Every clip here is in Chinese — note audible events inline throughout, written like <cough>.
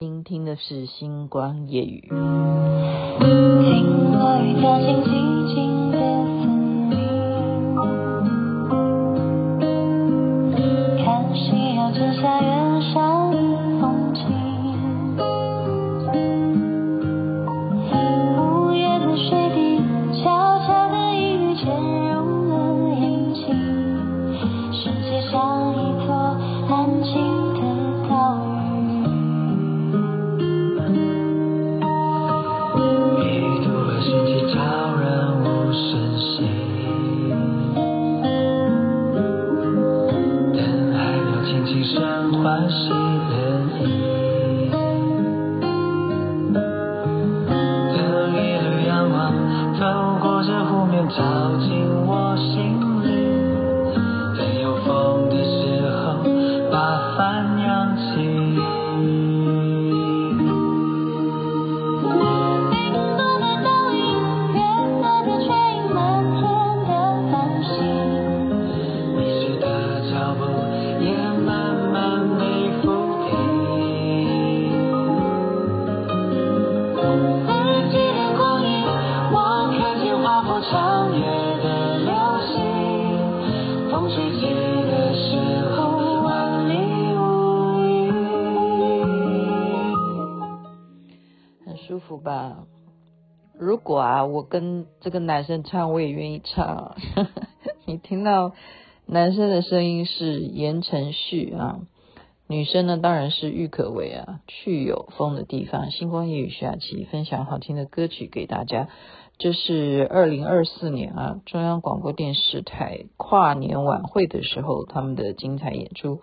聆听的是星光夜语。听落雨果啊，我跟这个男生唱，我也愿意唱。<laughs> 你听到男生的声音是言承旭啊，女生呢当然是郁可唯啊。去有风的地方，星光夜雨徐雅琪分享好听的歌曲给大家。这是二零二四年啊，中央广播电视台跨年晚会的时候他们的精彩演出。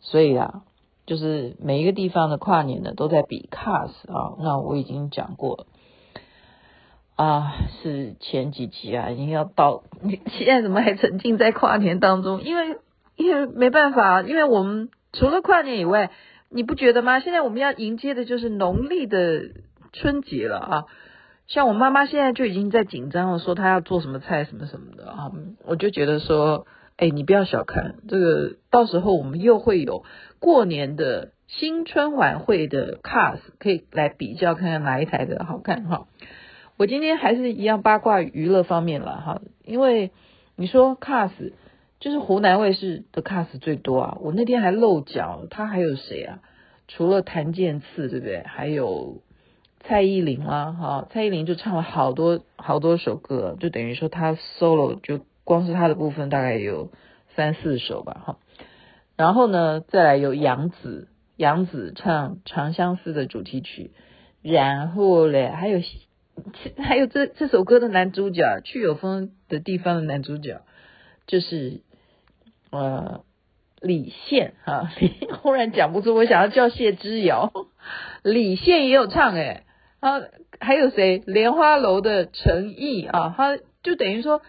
所以啊。就是每一个地方的跨年呢，都在比 Cars 啊。那我已经讲过了啊，是前几集啊，已经要到。<laughs> 现在怎么还沉浸在跨年当中？因为因为没办法，因为我们除了跨年以外，你不觉得吗？现在我们要迎接的就是农历的春节了啊。像我妈妈现在就已经在紧张了，说她要做什么菜什么什么的啊。我就觉得说。哎，你不要小看这个，到时候我们又会有过年的新春晚会的 Cars 可以来比较，看看哪一台的好看哈。我今天还是一样八卦娱乐方面了哈，因为你说 Cars 就是湖南卫视的 Cars 最多啊。我那天还漏讲，他还有谁啊？除了檀健次，对不对？还有蔡依林啦，哈，蔡依林就唱了好多好多首歌，就等于说他 solo 就。光是他的部分大概有三四首吧，哈，然后呢，再来有杨紫，杨紫唱《长相思》的主题曲，然后嘞，还有还有这这首歌的男主角，去有风的地方的男主角，就是呃李现哈，<laughs> 忽然讲不出，我想要叫谢之遥，李现也有唱诶啊，还有谁？莲花楼的陈毅啊，他就等于说。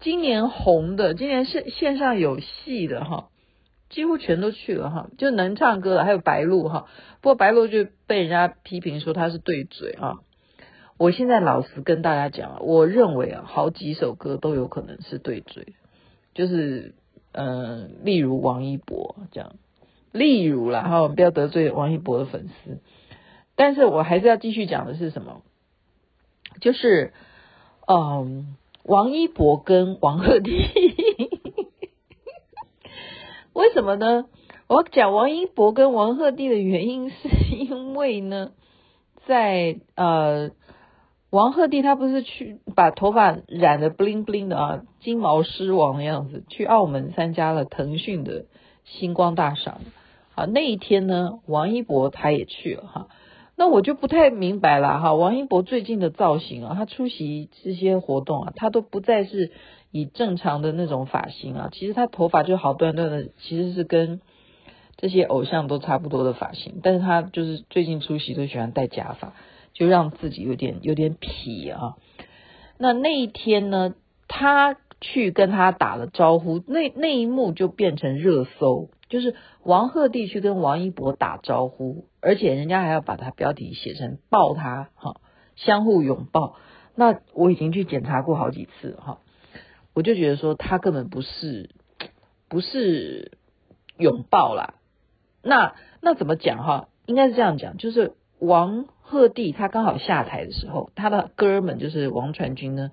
今年红的，今年线线上有戏的哈，几乎全都去了哈，就能唱歌的还有白鹿哈，不过白鹿就被人家批评说他是对嘴啊。我现在老实跟大家讲，我认为啊，好几首歌都有可能是对嘴，就是嗯、例如王一博这样，例如啦哈，不要得罪王一博的粉丝，但是我还是要继续讲的是什么，就是嗯。王一博跟王鹤棣，<laughs> 为什么呢？我讲王一博跟王鹤棣的原因，是因为呢，在呃，王鹤棣他不是去把头发染得 bling bling 的啊，金毛狮王的样子，去澳门参加了腾讯的星光大赏。啊，那一天呢，王一博他也去了哈。那我就不太明白了哈，王一博最近的造型啊，他出席这些活动啊，他都不再是以正常的那种发型啊，其实他头发就好端端的，其实是跟这些偶像都差不多的发型，但是他就是最近出席都喜欢戴假发，就让自己有点有点痞啊。那那一天呢，他去跟他打了招呼，那那一幕就变成热搜。就是王鹤棣去跟王一博打招呼，而且人家还要把他标题写成抱他哈，相互拥抱。那我已经去检查过好几次哈，我就觉得说他根本不是不是拥抱啦。那那怎么讲哈？应该是这样讲，就是王鹤棣他刚好下台的时候，他的哥们就是王传君呢，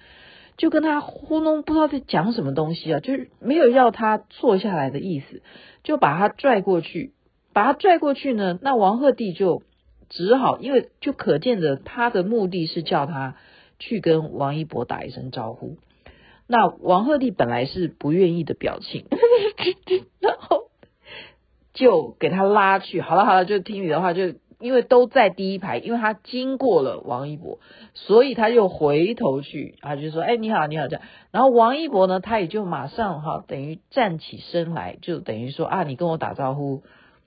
就跟他糊弄，不知道在讲什么东西啊，就是没有要他坐下来的意思，就把他拽过去，把他拽过去呢，那王鹤棣就只好，因为就可见的他的目的是叫他去跟王一博打一声招呼。那王鹤棣本来是不愿意的表情，<laughs> 然后就给他拉去。好了好了，就听你的话，就因为都在第一排，因为他经过了王一博，所以他又回头去啊，就说：“哎，你好，你好。”这样，然后王一博呢，他也就马上哈，等于站起身来，就等于说啊，你跟我打招呼。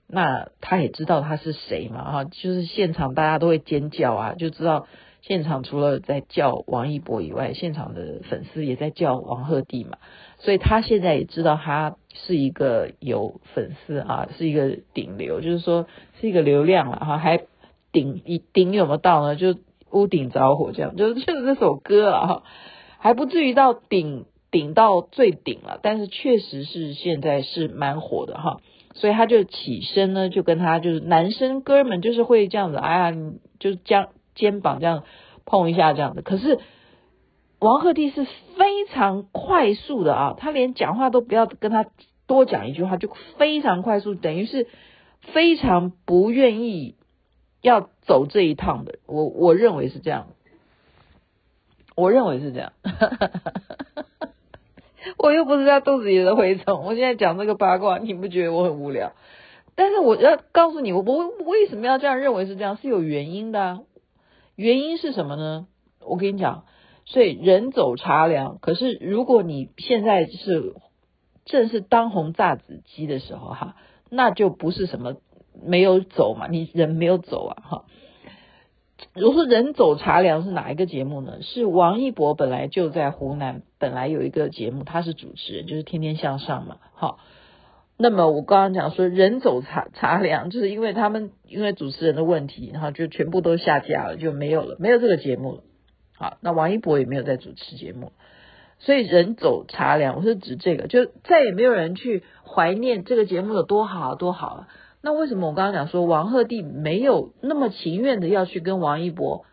那他也知道他是谁嘛，哈，就是现场大家都会尖叫啊，就知道。现场除了在叫王一博以外，现场的粉丝也在叫王鹤棣嘛，所以他现在也知道他是一个有粉丝啊，是一个顶流，就是说是一个流量了哈，还顶一顶有没有到呢？就屋顶着火这样，就是就是这首歌啊，哈，还不至于到顶顶到最顶了，但是确实是现在是蛮火的哈，所以他就起身呢，就跟他就是男生哥们就是会这样子，哎呀，就是将。肩膀这样碰一下，这样的。可是王鹤棣是非常快速的啊，他连讲话都不要跟他多讲一句话，就非常快速，等于是非常不愿意要走这一趟的。我我认为是这样，我认为是这样。<laughs> 我又不是他肚子里的蛔虫，我现在讲这个八卦，你不觉得我很无聊？但是我要告诉你，我我为什么要这样认为是这样，是有原因的。原因是什么呢？我跟你讲，所以人走茶凉。可是如果你现在是正是当红炸子鸡的时候哈，那就不是什么没有走嘛，你人没有走啊哈。如果说人走茶凉是哪一个节目呢？是王一博本来就在湖南，本来有一个节目，他是主持人，就是《天天向上》嘛，好。那么我刚刚讲说人走茶茶凉，就是因为他们因为主持人的问题，然后就全部都下架了，就没有了，没有这个节目了。好，那王一博也没有在主持节目，所以人走茶凉，我是指这个，就再也没有人去怀念这个节目有多好多好了。那为什么我刚刚讲说王鹤棣没有那么情愿的要去跟王一博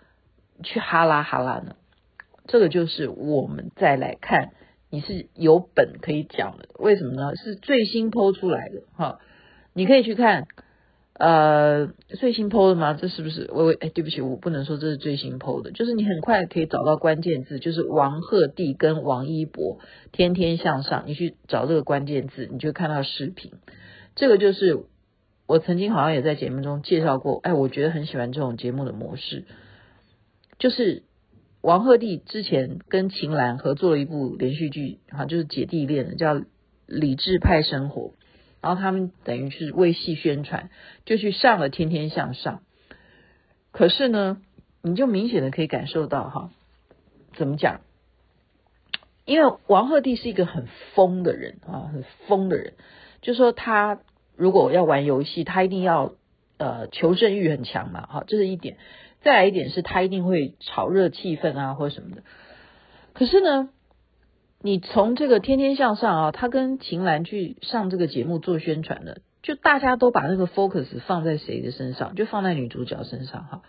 去哈拉哈拉呢？这个就是我们再来看。你是有本可以讲的，为什么呢？是最新 PO 出来的哈，你可以去看，呃，最新 PO 的吗？这是不是？我哎，对不起，我不能说这是最新 PO 的，就是你很快可以找到关键字，就是王鹤棣跟王一博天天向上，你去找这个关键字，你就看到视频。这个就是我曾经好像也在节目中介绍过，哎，我觉得很喜欢这种节目的模式，就是。王鹤棣之前跟秦岚合作了一部连续剧，哈，就是姐弟恋的，叫《理智派生活》。然后他们等于是为戏宣传，就去上了《天天向上》。可是呢，你就明显的可以感受到，哈，怎么讲？因为王鹤棣是一个很疯的人啊，很疯的人。就说他如果要玩游戏，他一定要呃求胜欲很强嘛，哈，这是一点。再来一点是，他一定会炒热气氛啊，或者什么的。可是呢，你从这个《天天向上》啊，他跟秦岚去上这个节目做宣传的，就大家都把那个 focus 放在谁的身上？就放在女主角身上哈。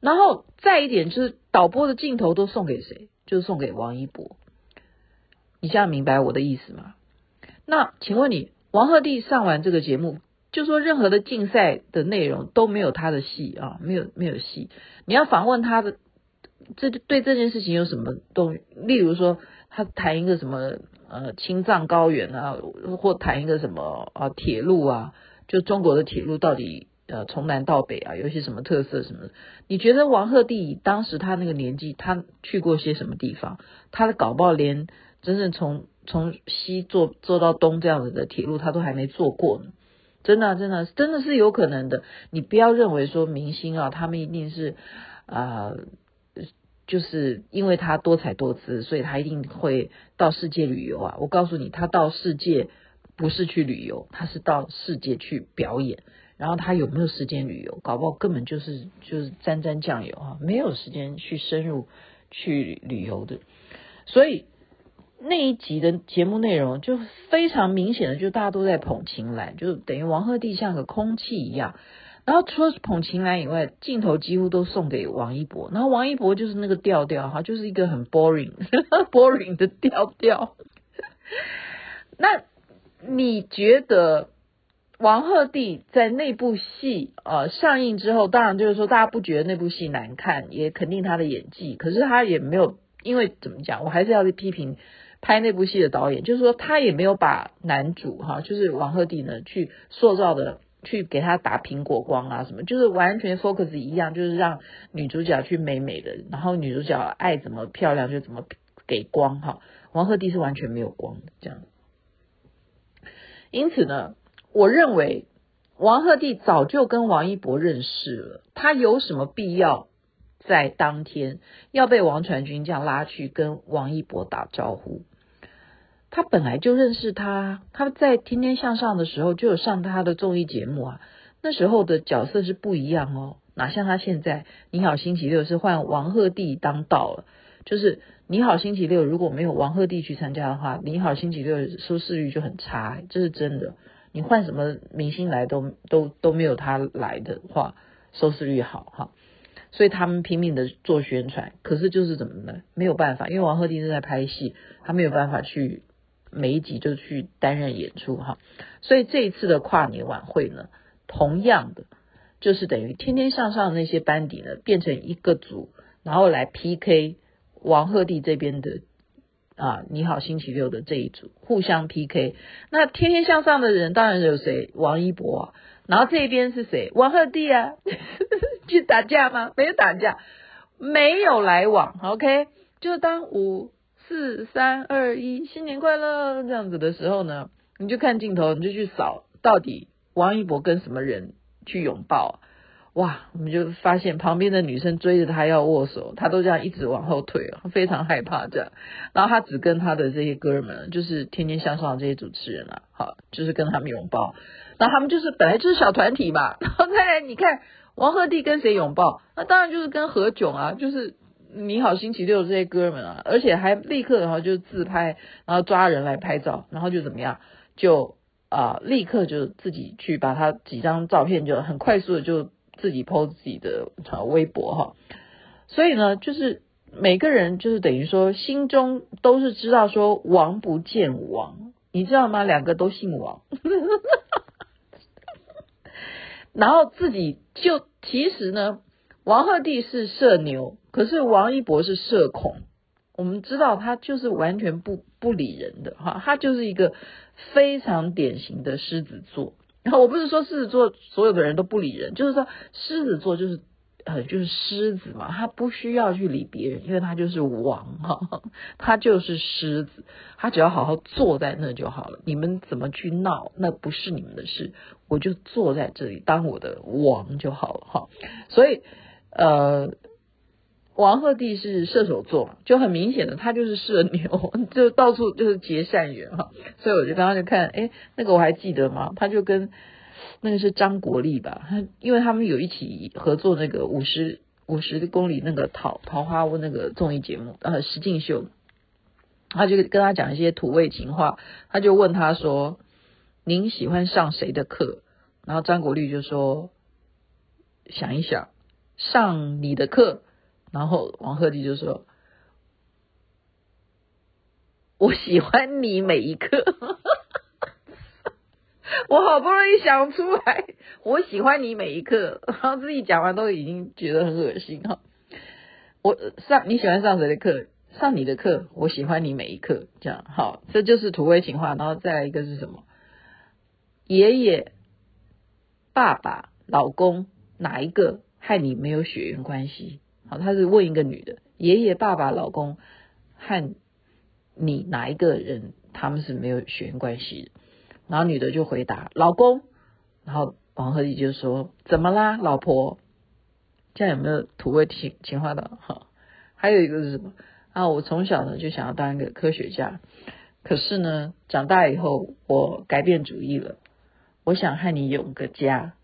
然后再一点就是，导播的镜头都送给谁？就是送给王一博。你现在明白我的意思吗？那请问你，王鹤棣上完这个节目？就说任何的竞赛的内容都没有他的戏啊，没有没有戏。你要访问他的，这对这件事情有什么东？例如说，他谈一个什么呃青藏高原啊，或谈一个什么啊铁路啊，就中国的铁路到底呃从南到北啊有些什么特色什么？你觉得王鹤棣当时他那个年纪，他去过些什么地方？他的搞不好连真正从从西坐坐到东这样子的铁路，他都还没坐过呢。真的，真的，真的是有可能的。你不要认为说明星啊，他们一定是啊、就是因为他多才多姿，所以他一定会到世界旅游啊。我告诉你，他到世界不是去旅游，他是到世界去表演。然后他有没有时间旅游？搞不好根本就是就是沾沾酱油啊，没有时间去深入去旅游的。所以。那一集的节目内容就非常明显的，就大家都在捧秦岚，就等于王鹤棣像个空气一样。然后除了捧秦岚以外，镜头几乎都送给王一博。然后王一博就是那个调调哈，就是一个很 boring <laughs> boring 的调调。那你觉得王鹤棣在那部戏呃上映之后，当然就是说大家不觉得那部戏难看，也肯定他的演技。可是他也没有，因为怎么讲，我还是要去批评拍那部戏的导演，就是说他也没有把男主哈，就是王鹤棣呢去塑造的。去给他打苹果光啊什么，就是完全 focus 一样，就是让女主角去美美的，然后女主角爱怎么漂亮就怎么给光哈。王鹤棣是完全没有光的这样。因此呢，我认为王鹤棣早就跟王一博认识了，他有什么必要在当天要被王传君这样拉去跟王一博打招呼？他本来就认识他，他在《天天向上》的时候就有上他的综艺节目啊。那时候的角色是不一样哦，哪像他现在？你好星期六是换王鹤棣当道了，就是你好星期六如果没有王鹤棣去参加的话，你好星期六收视率就很差，这是真的。你换什么明星来都都都没有他来的话，收视率好哈。所以他们拼命的做宣传，可是就是怎么呢？没有办法，因为王鹤棣是在拍戏，他没有办法去。每一集就去担任演出哈，所以这一次的跨年晚会呢，同样的就是等于天天向上的那些班底呢变成一个组，然后来 PK 王鹤棣这边的啊，你好星期六的这一组互相 PK。那天天向上的人当然有谁？王一博啊，然后这边是谁？王鹤棣啊，<laughs> 去打架吗？没有打架，没有来往。OK，就当五。四三二一，新年快乐！这样子的时候呢，你就看镜头，你就去扫，到底王一博跟什么人去拥抱？哇，我们就发现旁边的女生追着他要握手，他都这样一直往后退，非常害怕这样。然后他只跟他的这些哥们，就是天天向上的这些主持人啊，好，就是跟他们拥抱。那他们就是本来就是小团体嘛，然后再来你看王鹤棣跟谁拥抱？那当然就是跟何炅啊，就是。你好，星期六这些哥们啊，而且还立刻然后就自拍，然后抓人来拍照，然后就怎么样，就啊、立刻就自己去把他几张照片就很快速的就自己 po 自己的微博哈，所以呢，就是每个人就是等于说心中都是知道说王不见王，你知道吗？两个都姓王，<laughs> 然后自己就其实呢。王鹤棣是社牛，可是王一博是社恐。我们知道他就是完全不不理人的哈，他就是一个非常典型的狮子座。然 <laughs> 后我不是说狮子座所有的人都不理人，就是说狮子座就是呃就是狮子嘛，他不需要去理别人，因为他就是王哈，他就是狮子，他只要好好坐在那就好了。你们怎么去闹，那不是你们的事，我就坐在这里当我的王就好了哈。所以。呃，王鹤棣是射手座，就很明显的，他就是社牛，<laughs> 就到处就是结善缘哈。所以我就刚刚就看，哎，那个我还记得吗？他就跟那个是张国立吧，他因为他们有一起合作那个五十五十公里那个桃桃花坞那个综艺节目，呃，实境秀，他就跟他讲一些土味情话，他就问他说：“您喜欢上谁的课？”然后张国立就说：“想一想。”上你的课，然后王鹤棣就说：“我喜欢你每一课。<laughs> ”我好不容易想出来，我喜欢你每一课，然后自己讲完都已经觉得很恶心哈。我上你喜欢上谁的课？上你的课，我喜欢你每一课，这样好，这就是土味情话。然后再来一个是什么？爷爷、爸爸、老公，哪一个？害你没有血缘关系，好，他是问一个女的，爷爷、爸爸、老公和你哪一个人他们是没有血缘关系？然后女的就回答老公，然后王鹤棣就说怎么啦，老婆？这样有没有土味情情话的？哈，还有一个是什么？啊，我从小呢就想要当一个科学家，可是呢长大以后我改变主意了，我想和你有个家。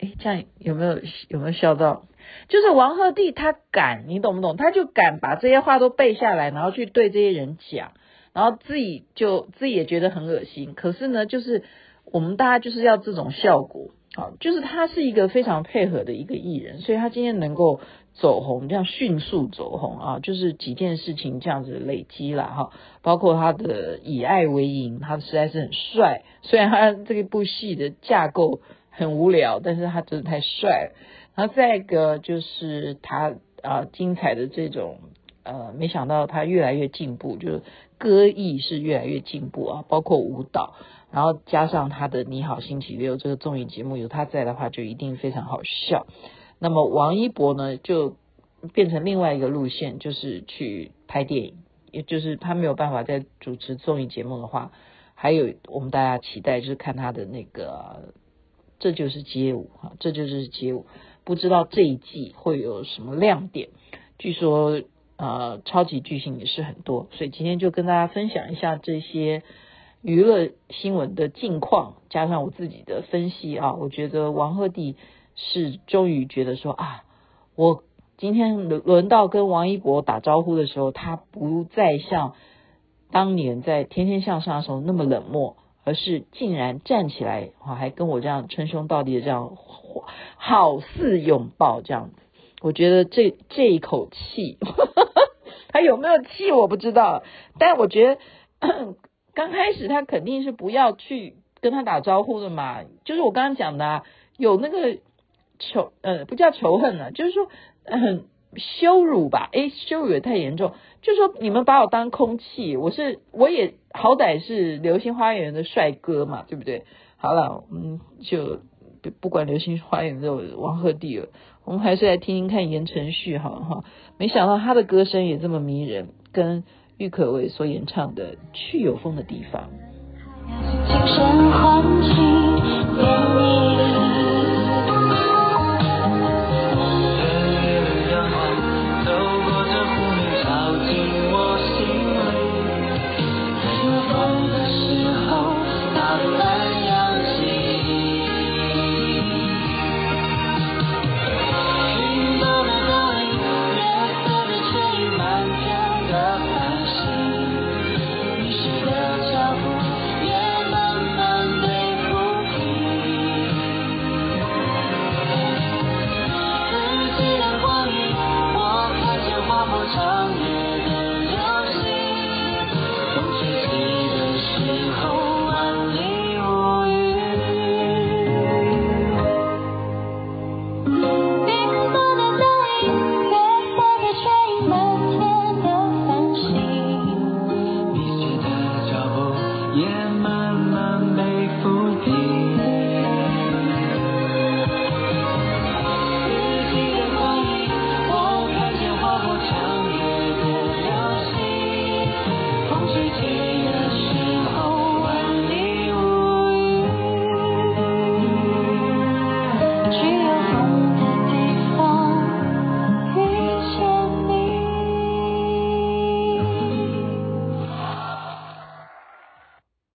哎，这样有没有有没有笑到？就是王鹤棣他敢，你懂不懂？他就敢把这些话都背下来，然后去对这些人讲，然后自己就自己也觉得很恶心。可是呢，就是我们大家就是要这种效果，好，就是他是一个非常配合的一个艺人，所以他今天能够走红，这样迅速走红啊，就是几件事情这样子累积了哈，包括他的以爱为营，他实在是很帅，虽然他这一部戏的架构很无聊，但是他真的太帅了。然后再一个就是他啊精彩的这种呃，没想到他越来越进步，就是歌艺是越来越进步啊，包括舞蹈。然后加上他的《你好星期六》这个综艺节目，有他在的话，就一定非常好笑。那么王一博呢，就变成另外一个路线，就是去拍电影，也就是他没有办法再主持综艺节目的话，还有我们大家期待就是看他的那个，这就是街舞哈，这就是街舞，不知道这一季会有什么亮点。据说呃，超级巨星也是很多，所以今天就跟大家分享一下这些。娱乐新闻的近况，加上我自己的分析啊，我觉得王鹤棣是终于觉得说啊，我今天轮轮到跟王一博打招呼的时候，他不再像当年在《天天向上》的时候那么冷漠，而是竟然站起来，还跟我这样称兄道弟的这样好似拥抱这样。我觉得这这一口气，<laughs> 他有没有气我不知道，但我觉得。刚开始他肯定是不要去跟他打招呼的嘛，就是我刚刚讲的啊，有那个仇呃不叫仇恨了，就是说羞辱吧，诶，羞辱也太严重，就说你们把我当空气，我是我也好歹是流星花园的帅哥嘛，对不对？好了，嗯，就不管流星花园的王鹤棣了，我们还是来听听看言承旭好了哈，没想到他的歌声也这么迷人，跟。郁可唯所演唱的《去有风的地方》。